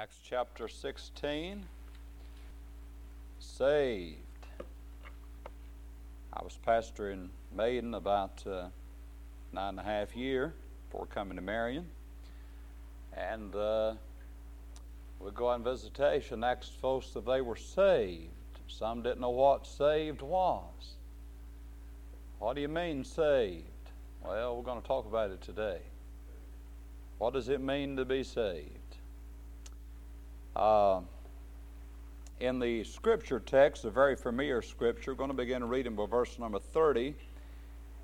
Acts chapter 16. Saved. I was pastor in Maiden about uh, nine and a half year before coming to Marion. And uh, we go on visitation, asked folks if they were saved. Some didn't know what saved was. What do you mean saved? Well, we're going to talk about it today. What does it mean to be saved? Uh, in the scripture text, a very familiar scripture, we're going to begin reading by verse number 30.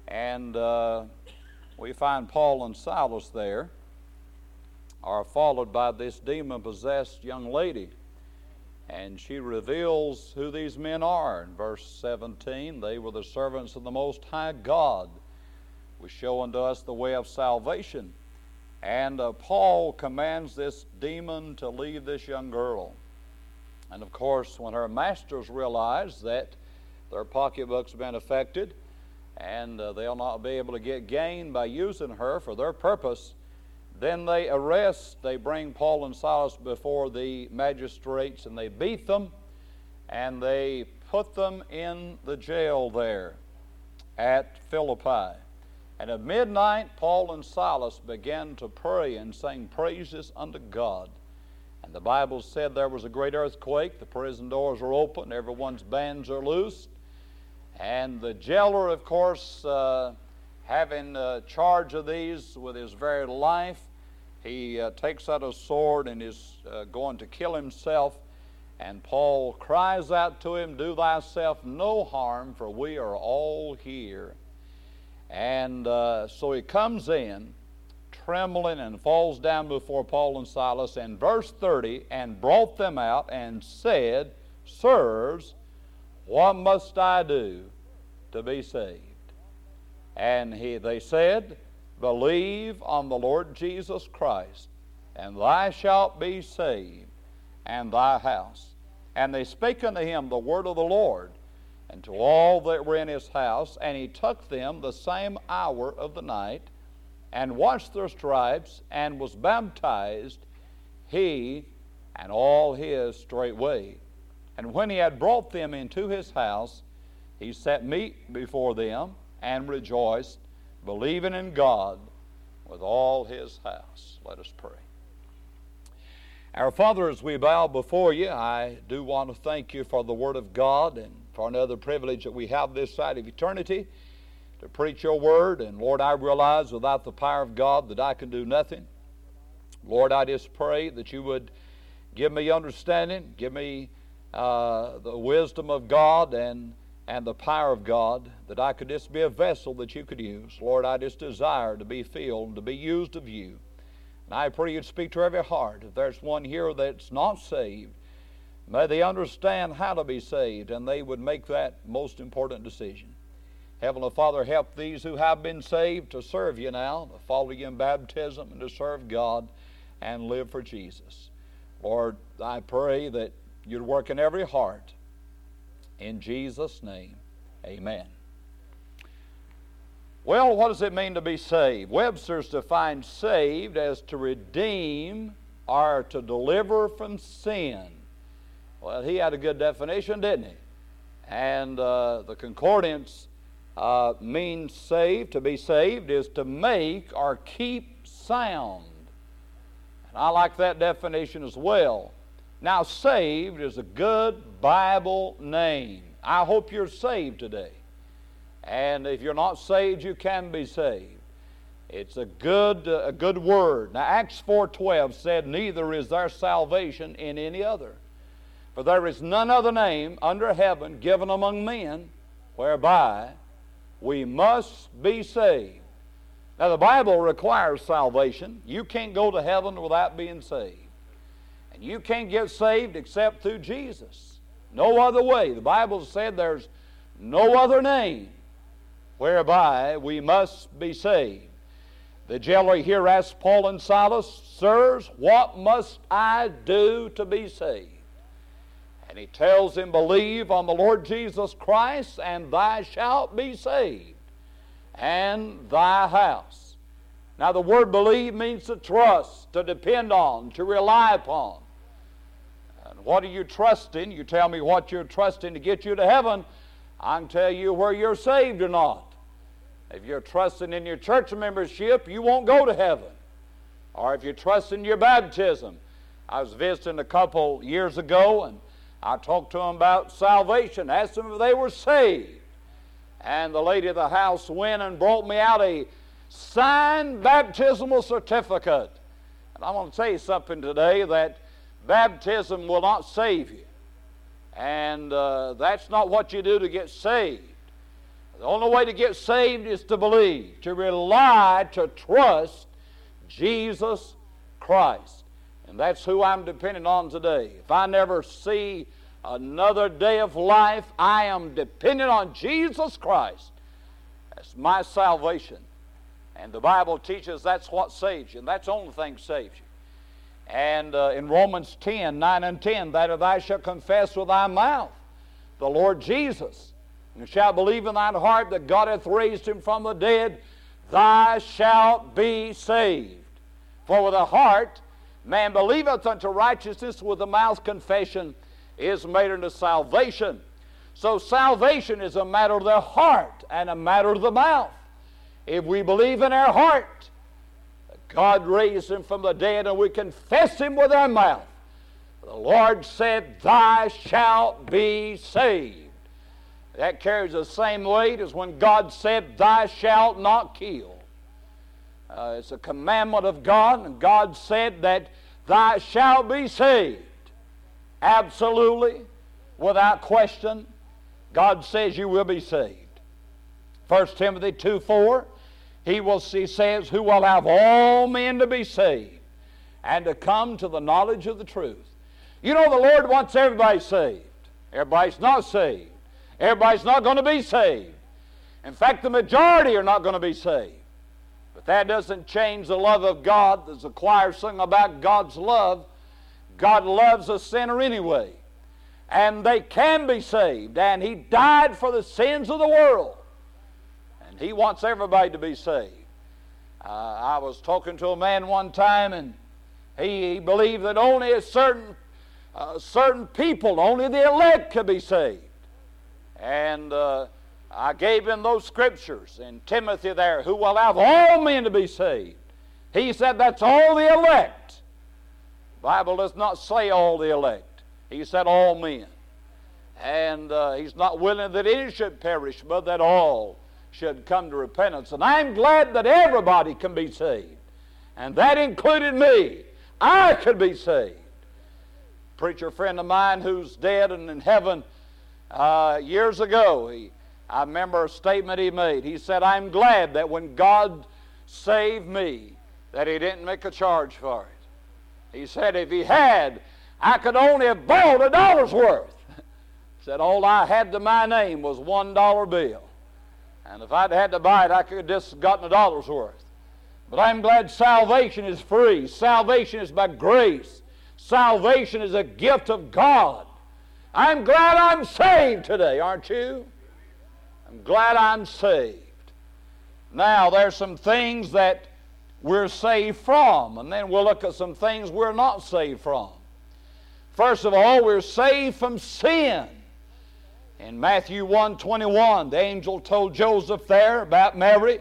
And uh, we find Paul and Silas there are followed by this demon possessed young lady. And she reveals who these men are. In verse 17, they were the servants of the Most High God, was show unto us the way of salvation. And uh, Paul commands this demon to leave this young girl. And of course, when her masters realize that their pocketbooks been affected and uh, they'll not be able to get gain by using her for their purpose, then they arrest, they bring Paul and Silas before the magistrates and they beat them and they put them in the jail there at Philippi. And at midnight, Paul and Silas began to pray and sing praises unto God. And the Bible said there was a great earthquake, the prison doors were open, everyone's bands are loosed. And the jailer, of course, uh, having uh, charge of these with his very life, he uh, takes out a sword and is uh, going to kill himself. And Paul cries out to him, Do thyself no harm, for we are all here. And uh, so he comes in trembling and falls down before Paul and Silas. And verse 30 and brought them out and said, Sirs, what must I do to be saved? And he, they said, Believe on the Lord Jesus Christ, and thou shalt be saved, and thy house. And they spake unto him the word of the Lord and to all that were in his house, and he took them the same hour of the night, and washed their stripes, and was baptized, he and all his straightway. And when he had brought them into his house, he set meat before them, and rejoiced, believing in God with all his house. Let us pray. Our Father, as we bow before you, I do want to thank you for the Word of God and for another privilege that we have this side of eternity to preach your Word. And Lord, I realize without the power of God that I can do nothing. Lord, I just pray that you would give me understanding, give me uh, the wisdom of God and and the power of God, that I could just be a vessel that you could use. Lord, I just desire to be filled, to be used of you. And I pray you'd speak to every heart. If there's one here that's not saved, may they understand how to be saved and they would make that most important decision. Heavenly Father, help these who have been saved to serve you now, to follow you in baptism, and to serve God and live for Jesus. Lord, I pray that you'd work in every heart. In Jesus' name, amen. Well, what does it mean to be saved? Webster's defined saved as to redeem or to deliver from sin. Well, he had a good definition, didn't he? And uh, the concordance uh, means saved. To be saved is to make or keep sound. And I like that definition as well. Now, saved is a good Bible name. I hope you're saved today. And if you're not saved, you can be saved. It's a good, a good word. Now, Acts 4.12 said, Neither is there salvation in any other. For there is none other name under heaven given among men whereby we must be saved. Now, the Bible requires salvation. You can't go to heaven without being saved. And you can't get saved except through Jesus. No other way. The Bible said there's no other name whereby we must be saved. The jailer here asks Paul and Silas, Sirs, what must I do to be saved? And he tells them, Believe on the Lord Jesus Christ, and thou shalt be saved, and thy house. Now, the word believe means to trust, to depend on, to rely upon. And what are you trusting? You tell me what you're trusting to get you to heaven. I can tell you where you're saved or not. If you're trusting in your church membership, you won't go to heaven. Or if you're trusting your baptism. I was visiting a couple years ago and I talked to them about salvation, asked them if they were saved. And the lady of the house went and brought me out a signed baptismal certificate. And I want to tell you something today that baptism will not save you. And uh, that's not what you do to get saved. The only way to get saved is to believe, to rely, to trust Jesus Christ. That's who I'm dependent on today. If I never see another day of life, I am dependent on Jesus Christ. That's my salvation. And the Bible teaches that's what saves you, and that's the only thing saves you. And uh, in Romans 10, 9 and 10, that if thou shalt confess with thy mouth the Lord Jesus, and shalt believe in thine heart that God hath raised him from the dead, thou shalt be saved. For with the heart man believeth unto righteousness, with the mouth confession is made unto salvation. So salvation is a matter of the heart and a matter of the mouth. If we believe in our heart that God raised him from the dead and we confess him with our mouth, the Lord said, Thou shalt be saved. That carries the same weight as when God said, Thou shalt not kill. Uh, it's a commandment of God, and God said that thou shalt be saved. Absolutely, without question, God says you will be saved. 1 Timothy 2 4, he, will, he says, Who will have all men to be saved and to come to the knowledge of the truth. You know, the Lord wants everybody saved. Everybody's not saved. Everybody's not going to be saved. In fact, the majority are not going to be saved. But that doesn't change the love of God. There's a choir sung about God's love. God loves a sinner anyway. And they can be saved. And He died for the sins of the world. And He wants everybody to be saved. Uh, I was talking to a man one time, and he, he believed that only a certain, uh, certain people, only the elect could be saved. And uh, I gave him those scriptures in Timothy there, who will have all men to be saved. He said that's all the elect. The Bible does not say all the elect. He said all men. And uh, he's not willing that any should perish, but that all should come to repentance. And I'm glad that everybody can be saved. And that included me. I could be saved. Preacher friend of mine who's dead and in heaven uh, years ago, he, I remember a statement he made. He said, I'm glad that when God saved me, that he didn't make a charge for it. He said, if he had, I could only have bought a dollar's worth. he said, all I had to my name was one dollar bill. And if I'd had to buy it, I could have just gotten a dollar's worth. But I'm glad salvation is free. Salvation is by grace. Salvation is a gift of God. I'm glad I'm saved today, aren't you? Glad I'm saved. Now, there's some things that we're saved from, and then we'll look at some things we're not saved from. First of all, we're saved from sin. In Matthew 1 21, the angel told Joseph there about Mary,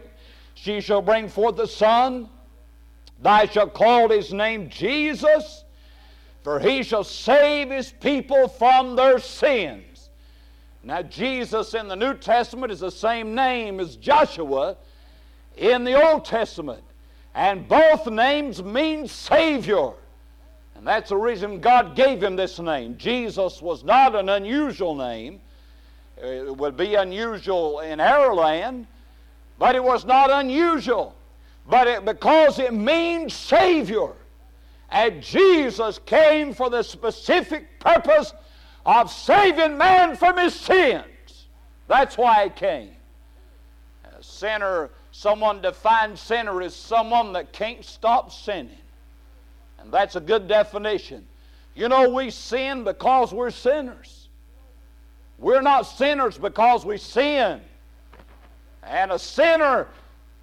she shall bring forth a son, thou shalt call his name Jesus for he shall save his people from their sins. Now, Jesus in the New Testament is the same name as Joshua in the Old Testament, and both names mean Savior. And that's the reason God gave him this name. Jesus was not an unusual name. It would be unusual in our land, but it was not unusual. But it, because it means Savior. And Jesus came for the specific purpose of saving man from his sins. That's why he came. A sinner, someone defines sinner as someone that can't stop sinning. And that's a good definition. You know, we sin because we're sinners. We're not sinners because we sin. And a sinner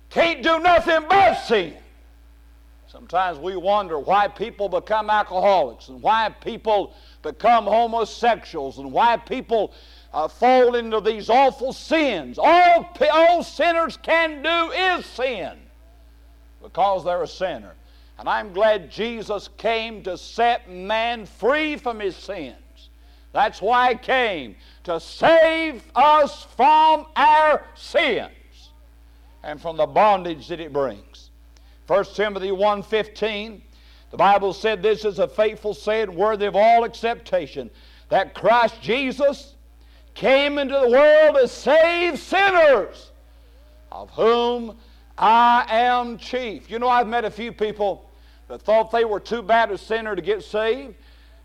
can't do nothing but sin. Sometimes we wonder why people become alcoholics and why people become homosexuals and why people uh, fall into these awful sins. All, all sinners can do is sin because they're a sinner. And I'm glad Jesus came to set man free from his sins. That's why he came, to save us from our sins and from the bondage that it brings. 1 Timothy 1.15, the Bible said this is a faithful saying worthy of all acceptation, that Christ Jesus came into the world to save sinners, of whom I am chief. You know, I've met a few people that thought they were too bad a sinner to get saved.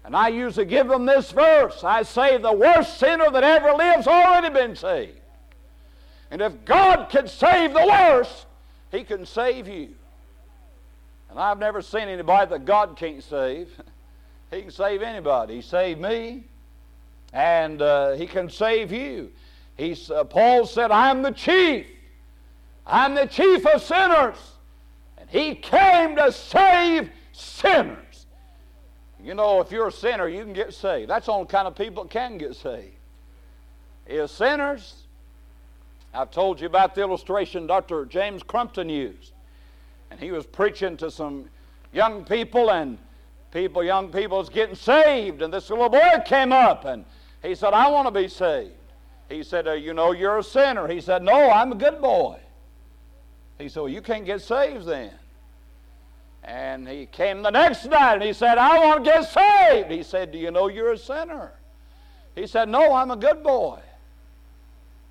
And I usually give them this verse. I say, the worst sinner that ever lives already been saved. And if God can save the worst, He can save you. And I've never seen anybody that God can't save. He can save anybody. He saved me, and uh, He can save you. He's, uh, Paul said, I'm the chief. I'm the chief of sinners. And He came to save sinners. You know, if you're a sinner, you can get saved. That's the only kind of people that can get saved. Is sinners. I've told you about the illustration Dr. James Crumpton used. And he was preaching to some young people, and people, young people was getting saved. And this little boy came up and he said, I want to be saved. He said, uh, You know, you're a sinner. He said, No, I'm a good boy. He said, Well, you can't get saved then. And he came the next night and he said, I want to get saved. He said, Do you know you're a sinner? He said, No, I'm a good boy.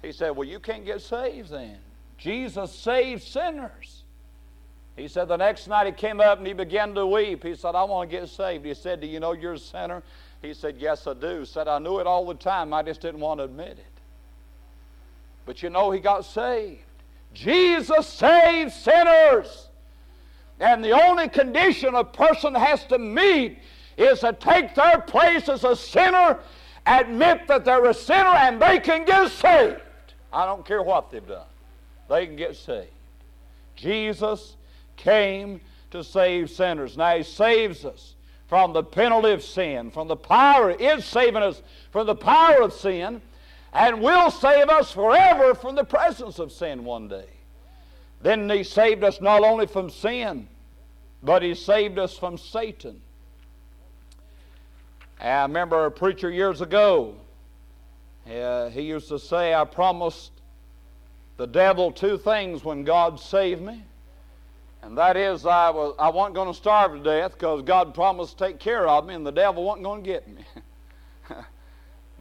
He said, Well, you can't get saved then. Jesus saves sinners. He said, The next night he came up and he began to weep. He said, I want to get saved. He said, Do you know you're a sinner? He said, Yes, I do. He said, I knew it all the time. I just didn't want to admit it. But you know, he got saved. Jesus saved sinners. And the only condition a person has to meet is to take their place as a sinner, admit that they're a sinner, and they can get saved. I don't care what they've done, they can get saved. Jesus came to save sinners. Now, He saves us from the penalty of sin, from the power, is saving us from the power of sin, and will save us forever from the presence of sin one day. Then He saved us not only from sin, but He saved us from Satan. I remember a preacher years ago, uh, he used to say, I promised the devil two things when God saved me. And that is, I, was, I wasn't going to starve to death because God promised to take care of me, and the devil wasn't going to get me.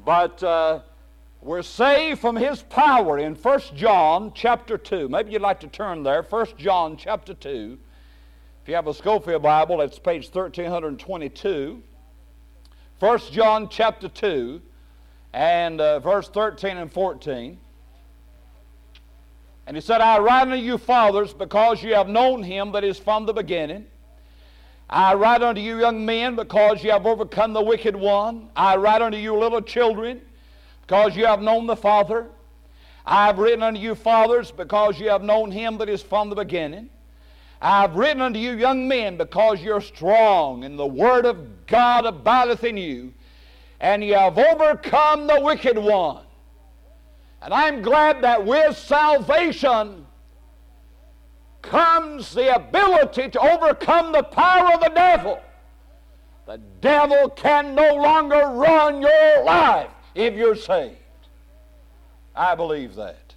but uh, we're saved from his power in 1 John chapter 2. Maybe you'd like to turn there. 1 John chapter 2. If you have a Scofield Bible, it's page 1322. 1 John chapter 2 and uh, verse 13 and 14. And he said, I write unto you, fathers, because you have known him that is from the beginning. I write unto you, young men, because you have overcome the wicked one. I write unto you, little children, because you have known the Father. I have written unto you, fathers, because you have known him that is from the beginning. I've written unto you, young men, because you're strong, and the word of God abideth in you, and you have overcome the wicked one. And I'm glad that with salvation comes the ability to overcome the power of the devil. The devil can no longer run your life if you're saved. I believe that.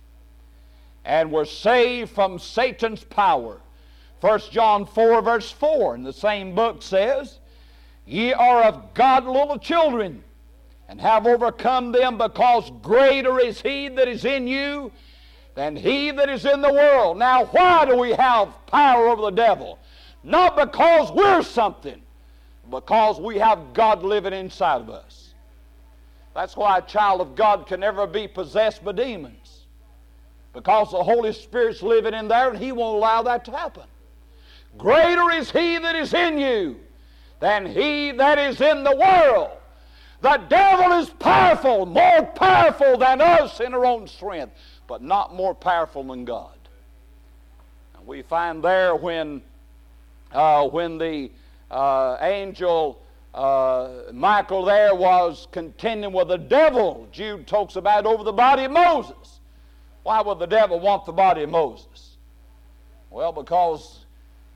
And we're saved from Satan's power. 1 John 4, verse 4 in the same book says, Ye are of God little children, and have overcome them, because greater is he that is in you than he that is in the world. Now, why do we have power over the devil? Not because we're something, because we have God living inside of us. That's why a child of God can never be possessed by demons. Because the Holy Spirit's living in there and He won't allow that to happen. Greater is he that is in you than he that is in the world. The devil is powerful, more powerful than us in our own strength, but not more powerful than God. And we find there when uh, when the uh, angel uh, Michael there was contending with the devil. Jude talks about over the body of Moses. Why would the devil want the body of Moses? Well, because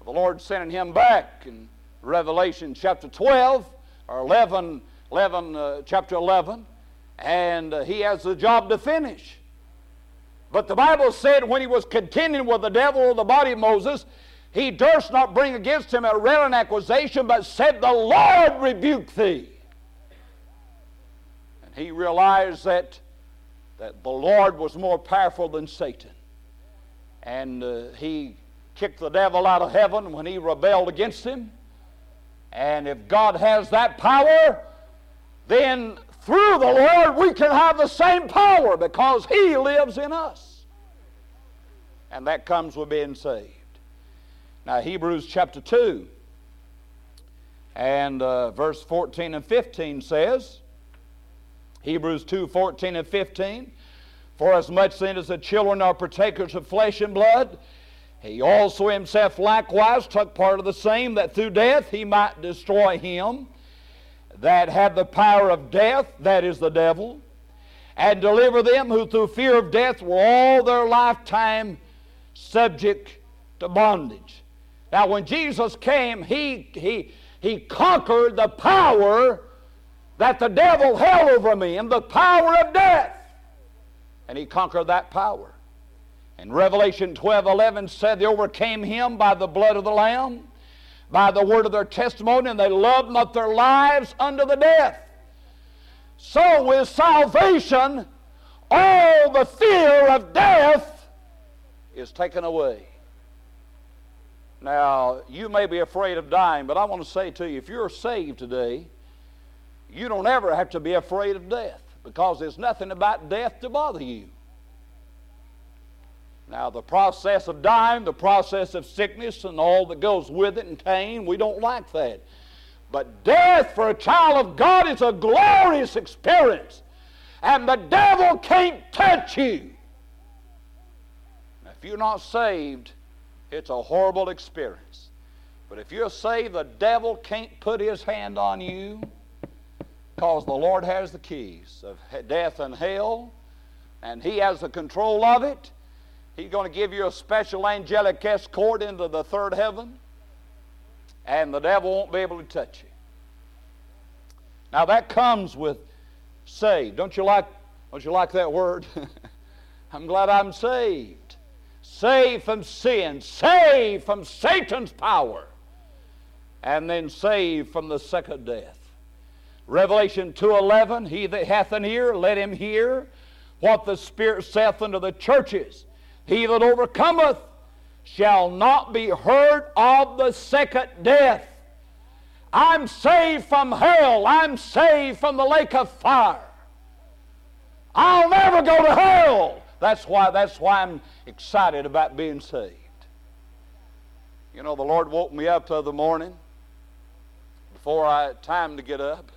the Lord sending him back in Revelation chapter 12 or 11, 11 uh, chapter 11, and uh, he has the job to finish. But the Bible said when he was contending with the devil or the body of Moses, he durst not bring against him a railing accusation, but said, The Lord rebuke thee. And he realized that, that the Lord was more powerful than Satan. And uh, he kicked the devil out of heaven when he rebelled against him. And if God has that power, then through the Lord we can have the same power because He lives in us. And that comes with being saved. Now, Hebrews chapter 2 and uh, verse 14 and 15 says, Hebrews 2 14 and 15, For as much then as the children are partakers of flesh and blood, he also himself likewise took part of the same, that through death he might destroy him that had the power of death, that is the devil, and deliver them who through fear of death were all their lifetime subject to bondage. Now, when Jesus came, he, he, he conquered the power that the devil held over me and the power of death. And he conquered that power. And Revelation 12 11 said they overcame him by the blood of the Lamb, by the word of their testimony, and they loved not their lives unto the death. So, with salvation, all the fear of death is taken away. Now, you may be afraid of dying, but I want to say to you if you're saved today, you don't ever have to be afraid of death because there's nothing about death to bother you. Now, the process of dying, the process of sickness, and all that goes with it, and pain, we don't like that. But death for a child of God is a glorious experience, and the devil can't touch you. Now, if you're not saved, it's a horrible experience. But if you're saved, the devil can't put his hand on you because the Lord has the keys of death and hell, and He has the control of it. He's going to give you a special angelic escort into the third heaven, and the devil won't be able to touch you. Now that comes with saved. Don't you like? Don't you like that word? I'm glad I'm saved saved from sin, saved from Satan's power, and then saved from the second death. Revelation 2:11, he that hath an ear, let him hear what the Spirit saith unto the churches. He that overcometh shall not be hurt of the second death. I'm saved from hell. I'm saved from the lake of fire. I'll never go to hell. That's why, that's why I'm excited about being saved. You know, the Lord woke me up the other morning before I had time to get up,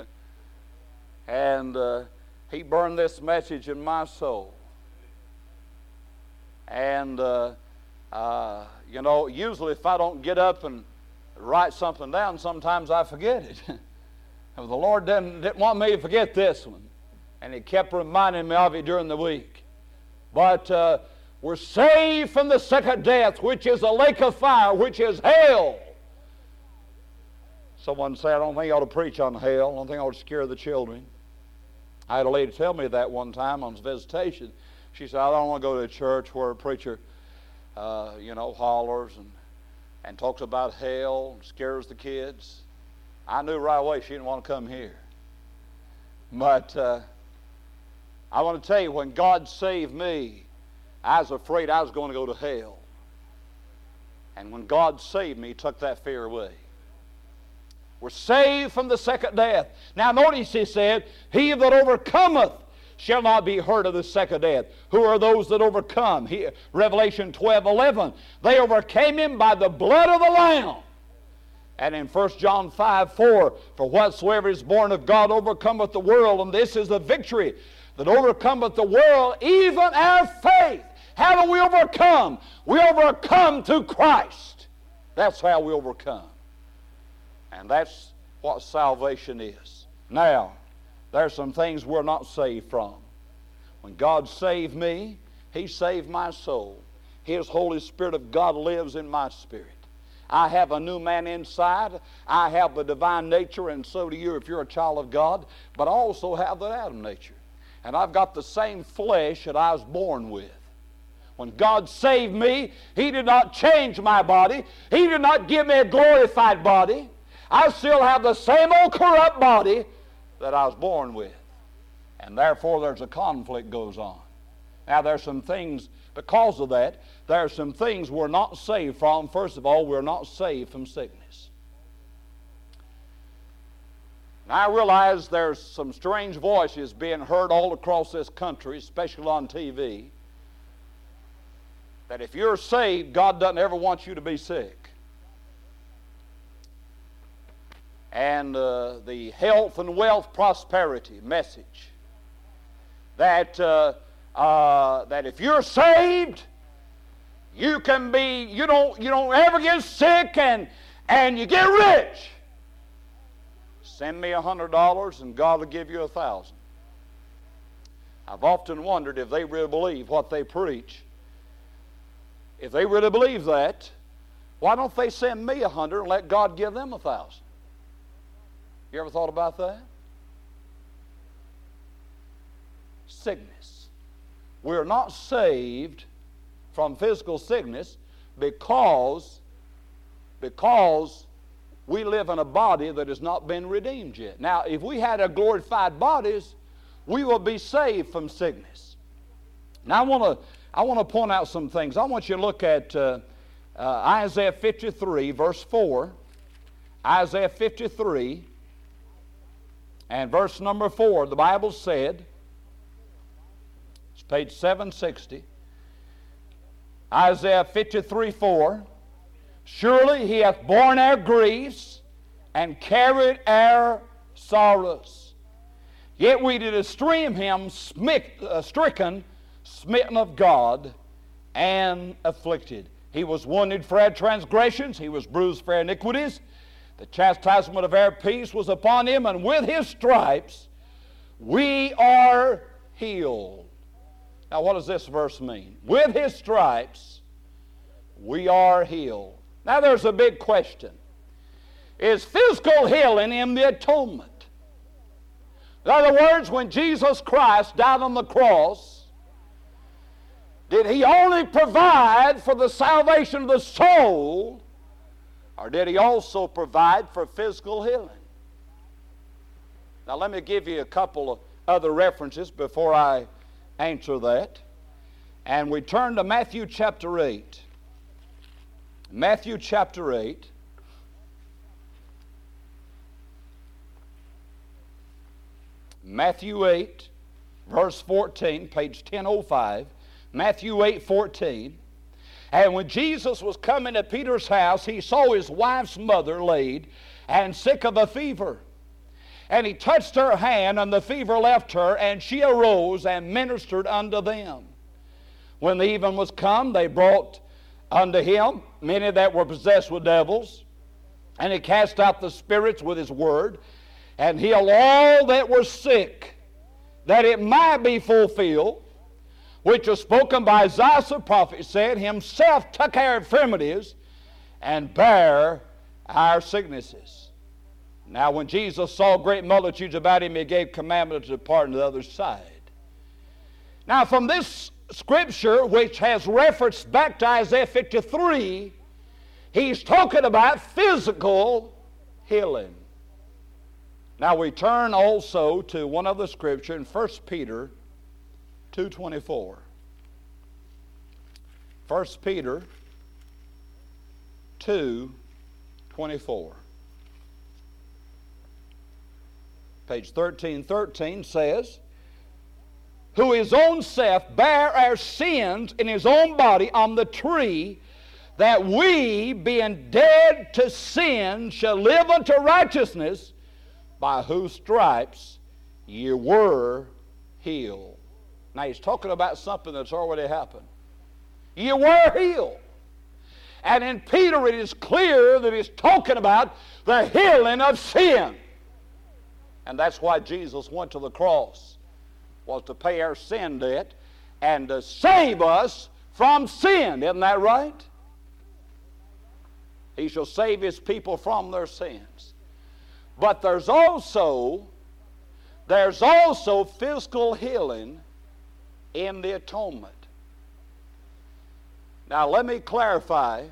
and uh, He burned this message in my soul. And, uh, uh, you know, usually if I don't get up and write something down, sometimes I forget it. the Lord didn't, didn't want me to forget this one. And He kept reminding me of it during the week. But uh, we're saved from the second death, which is a lake of fire, which is hell. Someone said, I don't think I ought to preach on hell. I don't think I ought to scare the children. I had a lady tell me that one time on visitation. She said, I don't want to go to a church where a preacher, uh, you know, hollers and, and talks about hell and scares the kids. I knew right away she didn't want to come here. But uh, I want to tell you, when God saved me, I was afraid I was going to go to hell. And when God saved me, He took that fear away. We're saved from the second death. Now, notice He said, He that overcometh shall not be hurt of the second death. Who are those that overcome? He, Revelation 12 11. They overcame him by the blood of the Lamb. And in 1 John 5 4, for whatsoever is born of God overcometh the world, and this is the victory that overcometh the world, even our faith. How do we overcome? We overcome through Christ. That's how we overcome. And that's what salvation is. Now, there's some things we're not saved from. When God saved me, He saved my soul. His Holy Spirit of God lives in my spirit. I have a new man inside. I have the divine nature, and so do you if you're a child of God, but I also have the Adam nature. And I've got the same flesh that I was born with. When God saved me, He did not change my body, He did not give me a glorified body. I still have the same old corrupt body that I was born with. And therefore, there's a conflict goes on. Now, there's some things because of that there are some things we're not saved from. First of all, we're not saved from sickness. And I realize there's some strange voices being heard all across this country, especially on TV, that if you're saved, God doesn't ever want you to be sick. And uh, the health and wealth prosperity message that, uh, uh, that if you're saved, you can be, you don't, you don't ever get sick and, and you get rich. Send me a hundred dollars and God will give you a thousand. I've often wondered if they really believe what they preach. If they really believe that, why don't they send me a hundred and let God give them a thousand? You ever thought about that? Sickness. We're not saved from physical sickness because, because we live in a body that has not been redeemed yet. Now, if we had a glorified bodies, we will be saved from sickness. Now, I want to I want to point out some things. I want you to look at uh, uh, Isaiah 53, verse 4. Isaiah 53 and verse number 4. The Bible said, it's page 760. Isaiah 53 4. Surely he hath borne our griefs and carried our sorrows. Yet we did esteem him smit, uh, stricken, smitten of God, and afflicted. He was wounded for our transgressions, he was bruised for our iniquities. The chastisement of our peace was upon him, and with his stripes we are healed. Now, what does this verse mean? With his stripes, we are healed. Now, there's a big question Is physical healing in the atonement? In other words, when Jesus Christ died on the cross, did he only provide for the salvation of the soul, or did he also provide for physical healing? Now, let me give you a couple of other references before I answer that. And we turn to Matthew chapter 8. Matthew chapter 8. Matthew 8, verse 14, page 1005. Matthew 8, 14. And when Jesus was coming to Peter's house, he saw his wife's mother laid and sick of a fever. And he touched her hand, and the fever left her, and she arose and ministered unto them. When the even was come, they brought unto him many that were possessed with devils, and he cast out the spirits with his word, and healed all that were sick, that it might be fulfilled, which was spoken by Isaiah the prophet, said, Himself took our infirmities and bare our sicknesses. Now, when Jesus saw great multitudes about him, he gave commandment to depart to the other side. Now, from this scripture, which has reference back to Isaiah 53, he's talking about physical healing. Now, we turn also to one other scripture in 1 Peter 2.24. 1 Peter 2.24. page 1313 says, Who his own self bare our sins in his own body on the tree, that we, being dead to sin, shall live unto righteousness, by whose stripes ye were healed. Now he's talking about something that's already happened. You were healed. And in Peter, it is clear that he's talking about the healing of sin. And that's why Jesus went to the cross, was to pay our sin debt and to save us from sin. Isn't that right? He shall save his people from their sins. But there's also there's also physical healing in the atonement. Now let me clarify.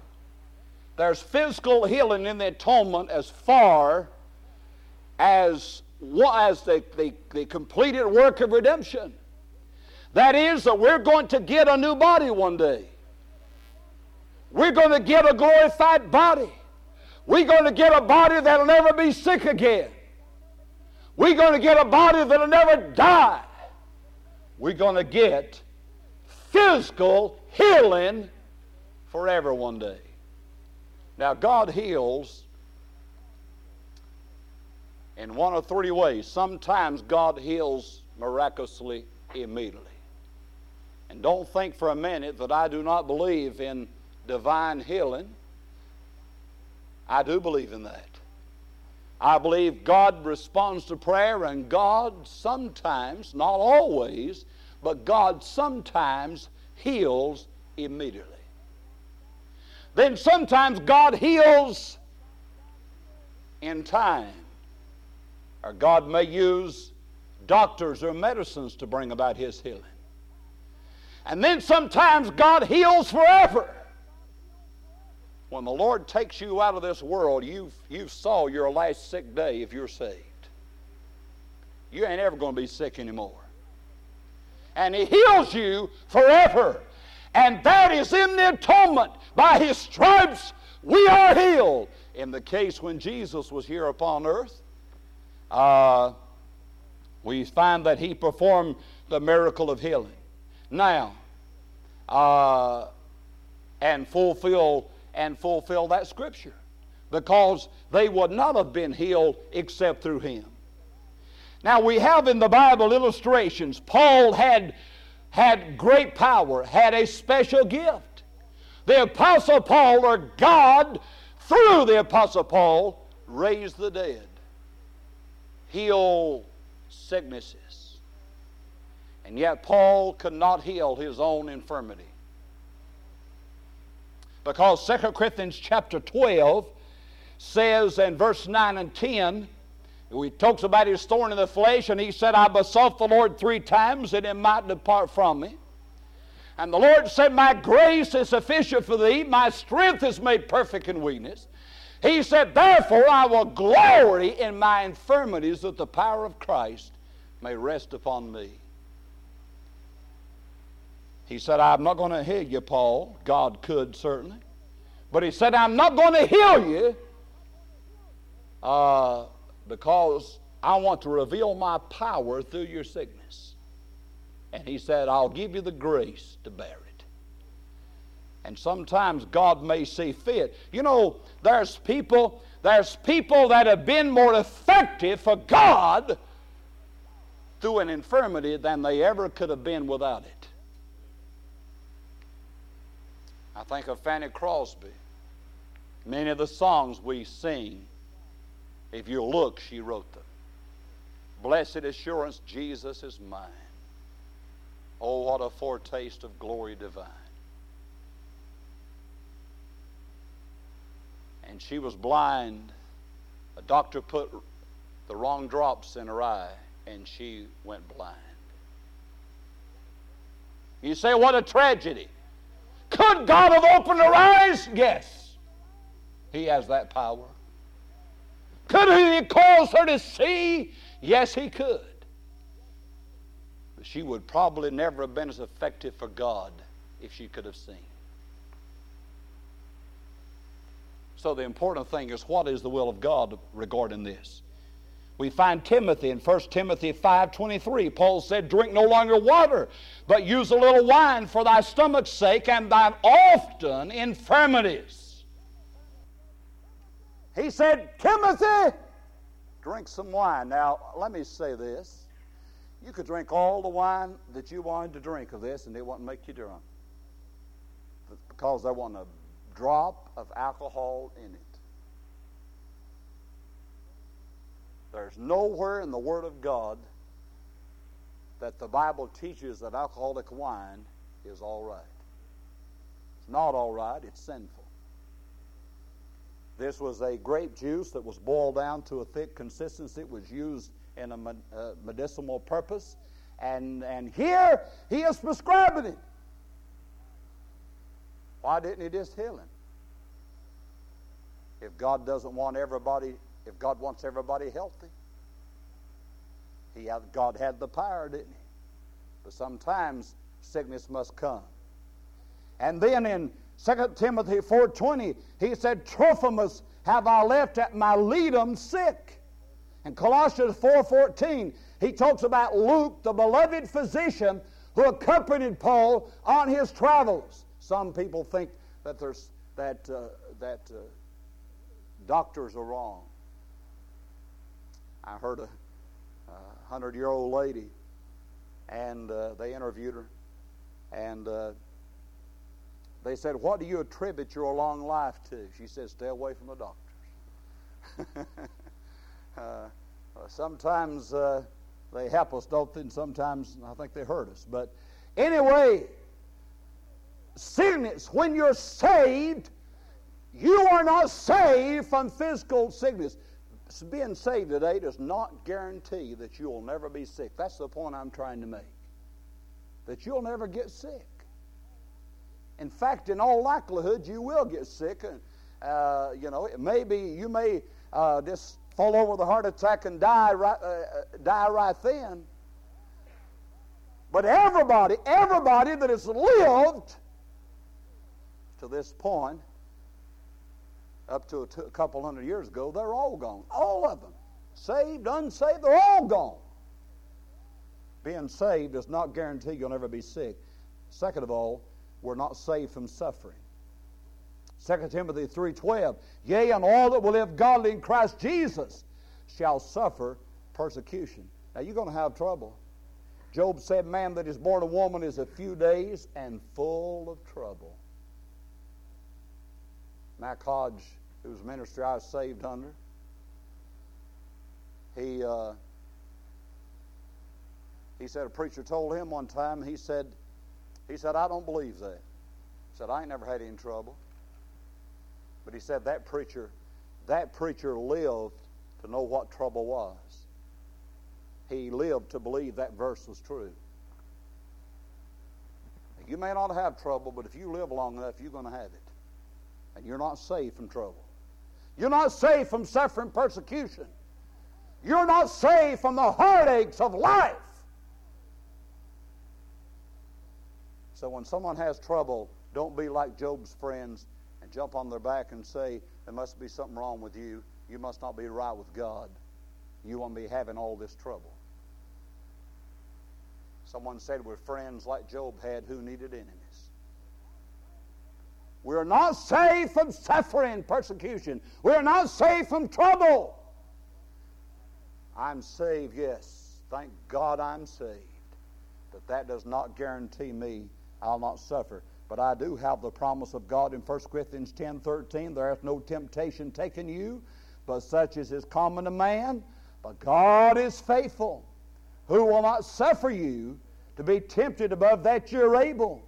There's physical healing in the atonement as far as, as the, the, the completed work of redemption. That is, that we're going to get a new body one day. We're going to get a glorified body. We're going to get a body that'll never be sick again. We're going to get a body that'll never die. We're going to get physical healing forever one day. Now, God heals in one of three ways. Sometimes God heals miraculously immediately. And don't think for a minute that I do not believe in divine healing. I do believe in that. I believe God responds to prayer, and God sometimes, not always, but God sometimes heals immediately. Then sometimes God heals in time, or God may use doctors or medicines to bring about His healing. And then sometimes God heals forever. When the Lord takes you out of this world, you've, you've saw your last sick day if you're saved. You ain't ever going to be sick anymore. And He heals you forever. And that is in the atonement. By His stripes we are healed. In the case when Jesus was here upon earth, uh, we find that He performed the miracle of healing. Now, uh, and fulfill and fulfill that scripture because they would not have been healed except through him. Now we have in the Bible illustrations. Paul had had great power, had a special gift. The apostle Paul or God through the apostle Paul raised the dead, heal sicknesses. And yet Paul could not heal his own infirmity. Because 2 Corinthians chapter 12 says in verse 9 and 10, he talks about his thorn in the flesh, and he said, I besought the Lord three times that it might depart from me. And the Lord said, My grace is sufficient for thee, my strength is made perfect in weakness. He said, Therefore I will glory in my infirmities that the power of Christ may rest upon me. He said, I'm not going to heal you, Paul. God could, certainly. But he said, I'm not going to heal you uh, because I want to reveal my power through your sickness. And he said, I'll give you the grace to bear it. And sometimes God may see fit. You know, there's people, there's people that have been more effective for God through an infirmity than they ever could have been without it. I think of Fanny Crosby. Many of the songs we sing, if you look, she wrote them. Blessed assurance, Jesus is mine. Oh, what a foretaste of glory divine. And she was blind. A doctor put the wrong drops in her eye, and she went blind. You say, what a tragedy. Could God have opened her eyes? Yes. He has that power. Could He cause her to see? Yes, He could. But she would probably never have been as effective for God if she could have seen. So the important thing is what is the will of God regarding this? We find Timothy in 1 Timothy 5.23. Paul said, Drink no longer water, but use a little wine for thy stomach's sake and thine often infirmities. He said, Timothy, drink some wine. Now, let me say this. You could drink all the wine that you wanted to drink of this, and it wouldn't make you drunk. Because there wasn't a drop of alcohol in it. There's nowhere in the Word of God that the Bible teaches that alcoholic wine is all right. It's not all right, it's sinful. This was a grape juice that was boiled down to a thick consistency. It was used in a uh, medicinal purpose. And, and here he is prescribing it. Why didn't he just heal him? If God doesn't want everybody, if God wants everybody healthy, he had, God had the power, didn't he? But sometimes sickness must come. And then in 2 Timothy 4.20, he said, Trophimus have I left at Miletum sick. In Colossians 4.14, he talks about Luke, the beloved physician, who accompanied Paul on his travels. Some people think that, there's, that, uh, that uh, doctors are wrong. I heard a hundred-year-old lady, and uh, they interviewed her, and uh, they said, What do you attribute your long life to? She said, Stay away from the doctors. uh, sometimes uh, they help us, don't they? And sometimes I think they hurt us. But anyway, sickness, when you're saved, you are not saved from physical sickness. Being saved today does not guarantee that you'll never be sick. That's the point I'm trying to make. That you'll never get sick. In fact, in all likelihood, you will get sick. Uh, you know, it may be, you may uh, just fall over a heart attack and die right, uh, uh, die right then. But everybody, everybody that has lived to this point, up to a, t- a couple hundred years ago, they're all gone. All of them. Saved, unsaved, they're all gone. Being saved does not guarantee you'll never be sick. Second of all, we're not saved from suffering. 2 Timothy 3:12, Yea, and all that will live godly in Christ Jesus shall suffer persecution. Now you're going to have trouble. Job said, Man that is born a woman is a few days and full of trouble. Mac Hodge, whose ministry I was saved under, he uh, he said a preacher told him one time, he said, he said, I don't believe that. He said, I ain't never had any trouble. But he said that preacher, that preacher lived to know what trouble was. He lived to believe that verse was true. You may not have trouble, but if you live long enough, you're going to have it. And you're not safe from trouble. You're not safe from suffering persecution. You're not safe from the heartaches of life. So when someone has trouble, don't be like Job's friends and jump on their back and say, There must be something wrong with you. You must not be right with God. You won't be having all this trouble. Someone said, We're friends like Job had who needed enemies. We're not safe from suffering, persecution. We're not safe from trouble. I'm saved, yes. Thank God I'm saved. But that does not guarantee me I'll not suffer. But I do have the promise of God in 1 Corinthians 10 13. There hath no temptation taken you, but such as is common to man. But God is faithful, who will not suffer you to be tempted above that you're able,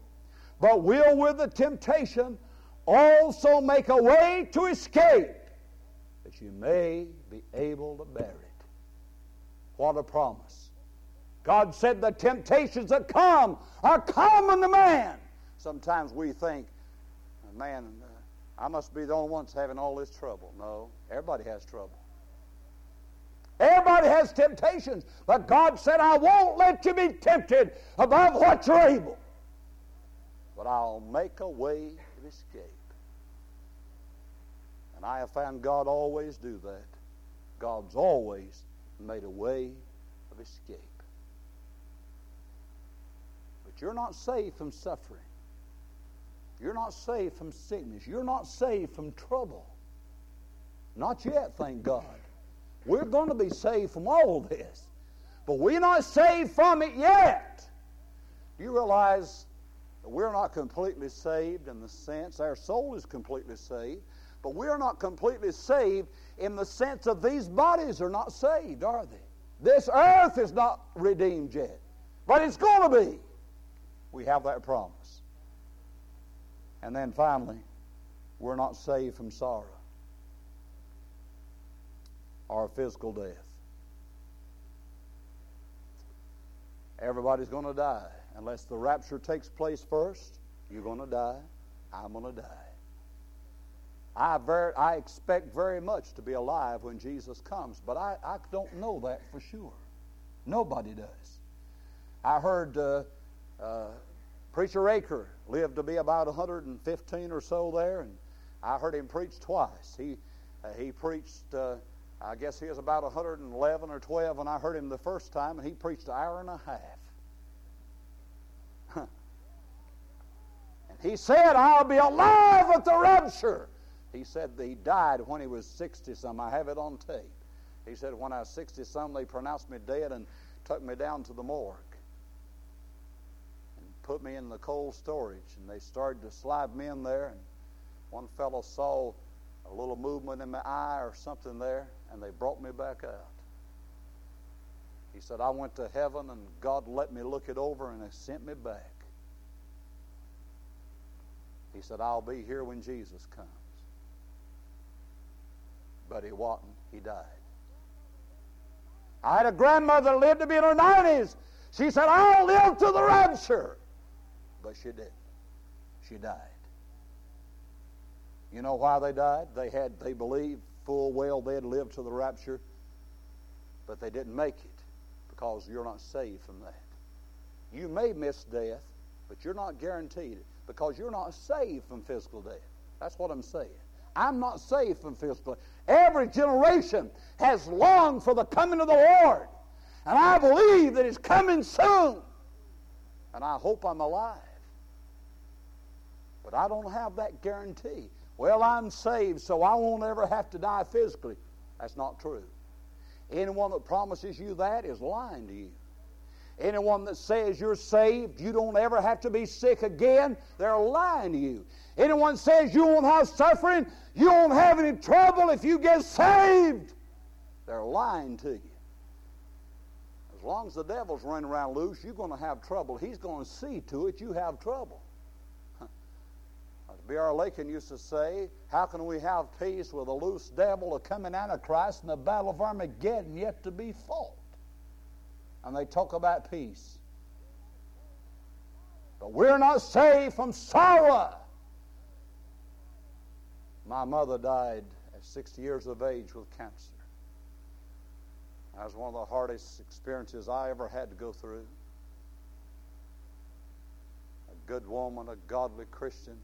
but will with the temptation also make a way to escape, that you may be able to bear it. What a promise. God said the temptations that come are common to man. Sometimes we think, man, uh, I must be the only one having all this trouble. No, everybody has trouble. Everybody has temptations, but God said, I won't let you be tempted above what you're able, but I'll make a way of escape. And I have found God always do that. God's always made a way of escape. But you're not safe from suffering. You're not safe from sickness. You're not safe from trouble. Not yet, thank God. We're going to be saved from all this. But we're not saved from it yet. Do you realize we're not completely saved in the sense our soul is completely saved, but we're not completely saved in the sense of these bodies are not saved, are they? This earth is not redeemed yet, but it's going to be. We have that promise. And then finally, we're not saved from sorrow or physical death. Everybody's going to die. Unless the rapture takes place first, you're going to die. I'm going to die. I, very, I expect very much to be alive when Jesus comes, but I, I don't know that for sure. Nobody does. I heard uh, uh, Preacher Aker lived to be about 115 or so there, and I heard him preach twice. He, uh, he preached, uh, I guess he was about 111 or 12 when I heard him the first time, and he preached an hour and a half. and he said, I'll be alive at the rapture. He said he died when he was 60 some. I have it on tape. He said, when I was 60 some, they pronounced me dead and took me down to the morgue and put me in the cold storage. And they started to slide me in there. And one fellow saw a little movement in my eye or something there, and they brought me back out. He said, I went to heaven, and God let me look it over, and they sent me back. He said, I'll be here when Jesus comes but he wasn't. He died. I had a grandmother that lived to be in her 90s. She said, I'll live to the rapture. But she didn't. She died. You know why they died? They had, they believed full well they'd live to the rapture, but they didn't make it because you're not saved from that. You may miss death, but you're not guaranteed it because you're not saved from physical death. That's what I'm saying. I'm not saved from physical. Every generation has longed for the coming of the Lord. And I believe that He's coming soon. And I hope I'm alive. But I don't have that guarantee. Well, I'm saved, so I won't ever have to die physically. That's not true. Anyone that promises you that is lying to you. Anyone that says you're saved, you don't ever have to be sick again, they're lying to you. Anyone says you won't have suffering, you won't have any trouble if you get saved, they're lying to you. As long as the devil's running around loose, you're going to have trouble. He's going to see to it you have trouble. As B.R. Lakin used to say, how can we have peace with a loose devil, a coming Antichrist, and the battle of Armageddon yet to be fought? And they talk about peace. But we're not saved from sorrow. My mother died at 60 years of age with cancer. That was one of the hardest experiences I ever had to go through. A good woman, a godly Christian,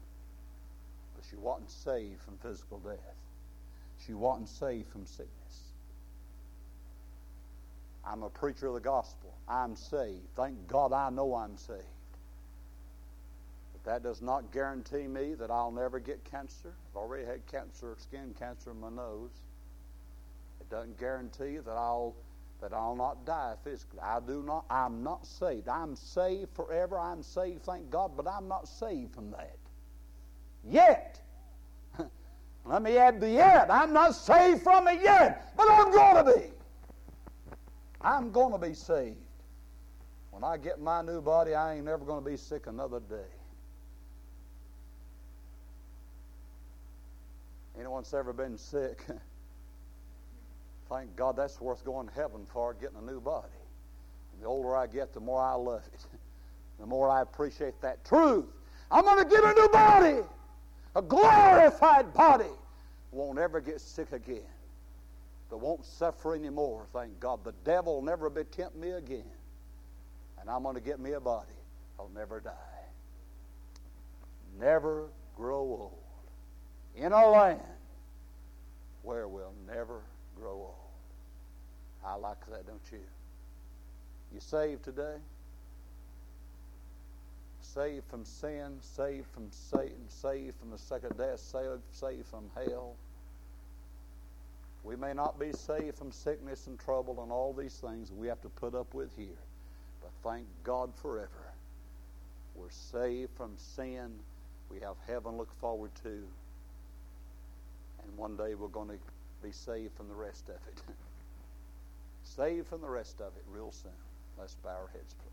but she wasn't saved from physical death. She wasn't saved from sickness. I'm a preacher of the gospel. I'm saved. Thank God I know I'm saved. That does not guarantee me that I'll never get cancer. I've already had cancer, skin cancer in my nose. It doesn't guarantee that I'll that I'll not die physically. I do not. I'm not saved. I'm saved forever. I'm saved, thank God, but I'm not saved from that yet. Let me add the yet. I'm not saved from it yet, but I'm going to be. I'm going to be saved. When I get my new body, I ain't never going to be sick another day. Anyone's ever been sick? Thank God that's worth going to heaven for, getting a new body. And the older I get, the more I love it. The more I appreciate that truth. I'm going to get a new body, a glorified body. Won't ever get sick again. That won't suffer anymore, thank God. The devil will never be tempt me again. And I'm going to get me a body. I'll never die. Never grow old in a land where we'll never grow old. I like that, don't you? You saved today? Saved from sin, saved from Satan, saved from the second death, saved, saved from hell. We may not be saved from sickness and trouble and all these things we have to put up with here, but thank God forever We're saved from sin. We have heaven to look forward to. And one day we're going to be saved from the rest of it. saved from the rest of it real soon. Let's bow our heads, please.